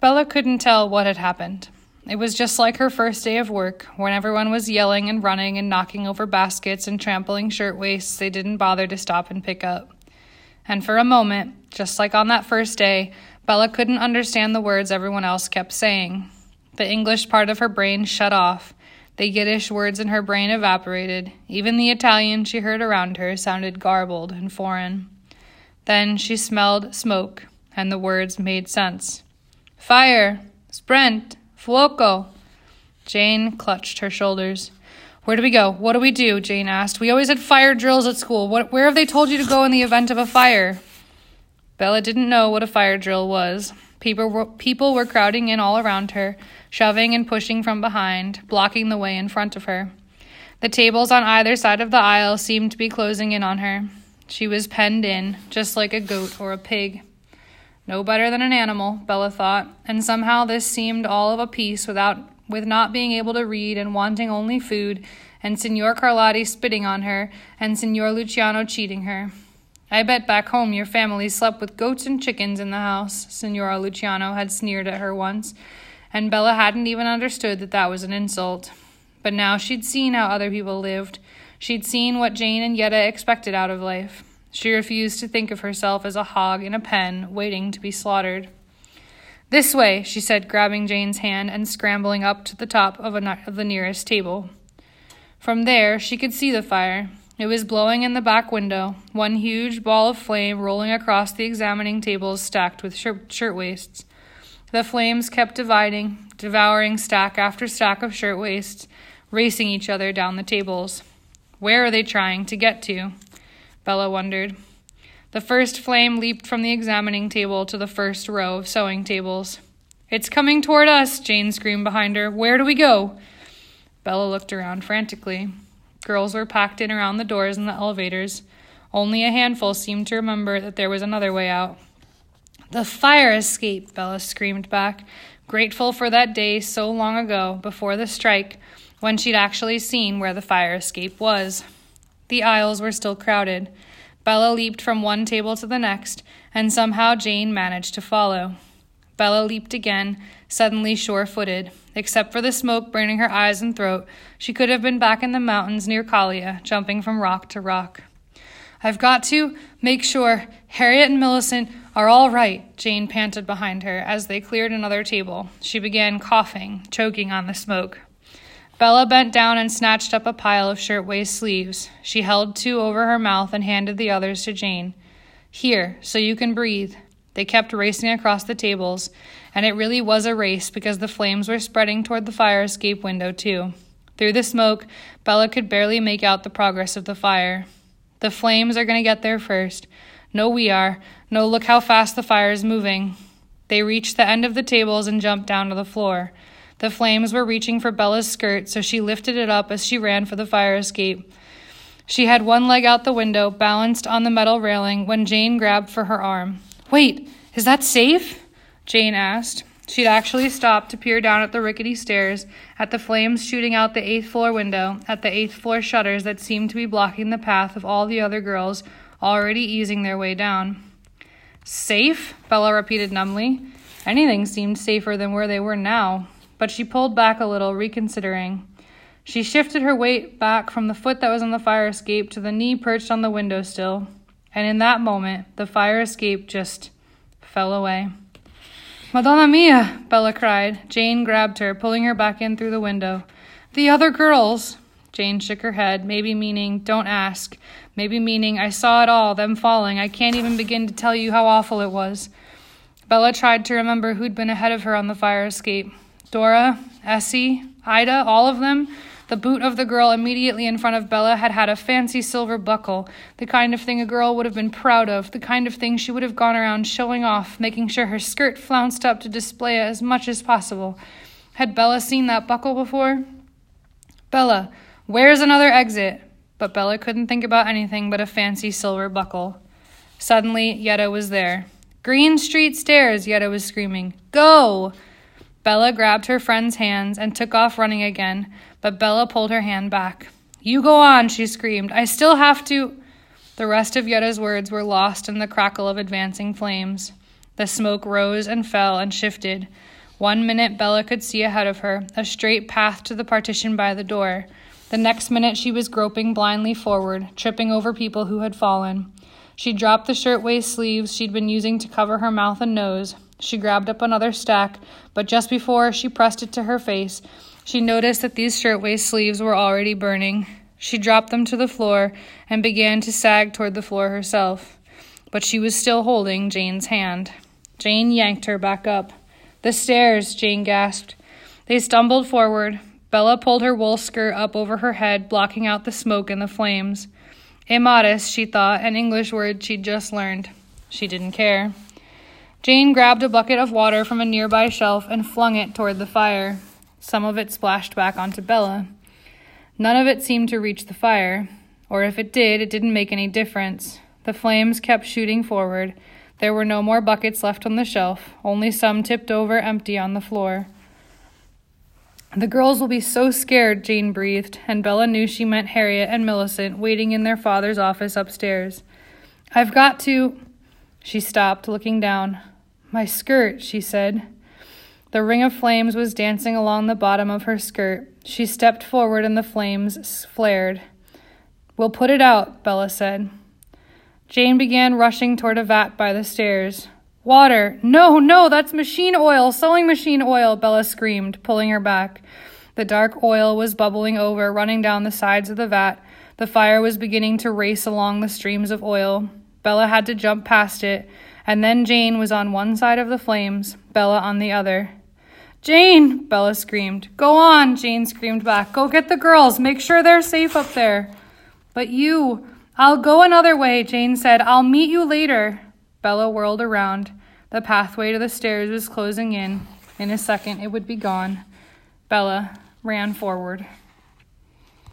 Bella couldn't tell what had happened. It was just like her first day of work, when everyone was yelling and running and knocking over baskets and trampling shirtwaists they didn't bother to stop and pick up. And for a moment, just like on that first day, Bella couldn't understand the words everyone else kept saying. The English part of her brain shut off. The Yiddish words in her brain evaporated. Even the Italian she heard around her sounded garbled and foreign. Then she smelled smoke, and the words made sense. Fire! Sprint! Fuoco! Jane clutched her shoulders. Where do we go? What do we do? Jane asked. We always had fire drills at school. What, where have they told you to go in the event of a fire? Bella didn't know what a fire drill was. People were, people were crowding in all around her, shoving and pushing from behind, blocking the way in front of her. The tables on either side of the aisle seemed to be closing in on her. She was penned in, just like a goat or a pig. No better than an animal, Bella thought, and somehow this seemed all of a piece without with not being able to read and wanting only food, and Signor Carlotti spitting on her, and Signor Luciano cheating her. I bet back home your family slept with goats and chickens in the house, Signora Luciano had sneered at her once, and Bella hadn't even understood that that was an insult. But now she'd seen how other people lived. She'd seen what Jane and Yetta expected out of life. She refused to think of herself as a hog in a pen, waiting to be slaughtered. This way, she said, grabbing Jane's hand and scrambling up to the top of, a, of the nearest table. From there, she could see the fire. It was blowing in the back window, one huge ball of flame rolling across the examining tables stacked with shirt- shirtwaists. The flames kept dividing, devouring stack after stack of shirtwaists, racing each other down the tables. Where are they trying to get to? Bella wondered. The first flame leaped from the examining table to the first row of sewing tables. It's coming toward us, Jane screamed behind her. Where do we go? Bella looked around frantically. Girls were packed in around the doors and the elevators. Only a handful seemed to remember that there was another way out. The fire escape, Bella screamed back, grateful for that day so long ago, before the strike, when she'd actually seen where the fire escape was. The aisles were still crowded. Bella leaped from one table to the next, and somehow Jane managed to follow. Bella leaped again, suddenly sure footed. Except for the smoke burning her eyes and throat, she could have been back in the mountains near Kalia, jumping from rock to rock. I've got to make sure Harriet and Millicent are all right, Jane panted behind her as they cleared another table. She began coughing, choking on the smoke. Bella bent down and snatched up a pile of shirtwaist sleeves. She held two over her mouth and handed the others to Jane. Here, so you can breathe. They kept racing across the tables, and it really was a race because the flames were spreading toward the fire escape window, too. Through the smoke, Bella could barely make out the progress of the fire. The flames are going to get there first. No, we are. No, look how fast the fire is moving. They reached the end of the tables and jumped down to the floor. The flames were reaching for Bella's skirt, so she lifted it up as she ran for the fire escape. She had one leg out the window, balanced on the metal railing, when Jane grabbed for her arm. Wait, is that safe? Jane asked. She'd actually stopped to peer down at the rickety stairs, at the flames shooting out the eighth floor window, at the eighth floor shutters that seemed to be blocking the path of all the other girls already easing their way down. Safe? Bella repeated numbly. Anything seemed safer than where they were now, but she pulled back a little, reconsidering. She shifted her weight back from the foot that was on the fire escape to the knee perched on the window sill and in that moment, the fire escape just fell away. Madonna mia! Bella cried. Jane grabbed her, pulling her back in through the window. The other girls! Jane shook her head, maybe meaning, don't ask. Maybe meaning, I saw it all, them falling. I can't even begin to tell you how awful it was. Bella tried to remember who'd been ahead of her on the fire escape. Dora, Essie, Ida, all of them. The boot of the girl immediately in front of Bella had had a fancy silver buckle, the kind of thing a girl would have been proud of, the kind of thing she would have gone around showing off, making sure her skirt flounced up to display it as much as possible. Had Bella seen that buckle before? Bella, where's another exit? But Bella couldn't think about anything but a fancy silver buckle. Suddenly, Yetta was there. Greene Street Stairs, Yetta was screaming. Go! Bella grabbed her friend's hands and took off running again, but Bella pulled her hand back. You go on, she screamed. I still have to. The rest of Yetta's words were lost in the crackle of advancing flames. The smoke rose and fell and shifted. One minute Bella could see ahead of her, a straight path to the partition by the door. The next minute she was groping blindly forward, tripping over people who had fallen. She dropped the shirtwaist sleeves she'd been using to cover her mouth and nose. She grabbed up another stack, but just before she pressed it to her face, she noticed that these shirtwaist sleeves were already burning. She dropped them to the floor and began to sag toward the floor herself. But she was still holding Jane's hand. Jane yanked her back up. The stairs, Jane gasped. They stumbled forward. Bella pulled her wool skirt up over her head, blocking out the smoke and the flames. Immodest, she thought, an English word she'd just learned. She didn't care. Jane grabbed a bucket of water from a nearby shelf and flung it toward the fire. Some of it splashed back onto Bella. None of it seemed to reach the fire, or if it did, it didn't make any difference. The flames kept shooting forward. There were no more buckets left on the shelf, only some tipped over empty on the floor. The girls will be so scared, Jane breathed, and Bella knew she meant Harriet and Millicent waiting in their father's office upstairs. I've got to. She stopped, looking down. My skirt, she said. The ring of flames was dancing along the bottom of her skirt. She stepped forward and the flames flared. We'll put it out, Bella said. Jane began rushing toward a vat by the stairs. Water! No, no, that's machine oil, sewing machine oil, Bella screamed, pulling her back. The dark oil was bubbling over, running down the sides of the vat. The fire was beginning to race along the streams of oil. Bella had to jump past it, and then Jane was on one side of the flames, Bella on the other. Jane, Bella screamed. Go on, Jane screamed back. Go get the girls. Make sure they're safe up there. But you, I'll go another way, Jane said. I'll meet you later. Bella whirled around. The pathway to the stairs was closing in. In a second, it would be gone. Bella ran forward.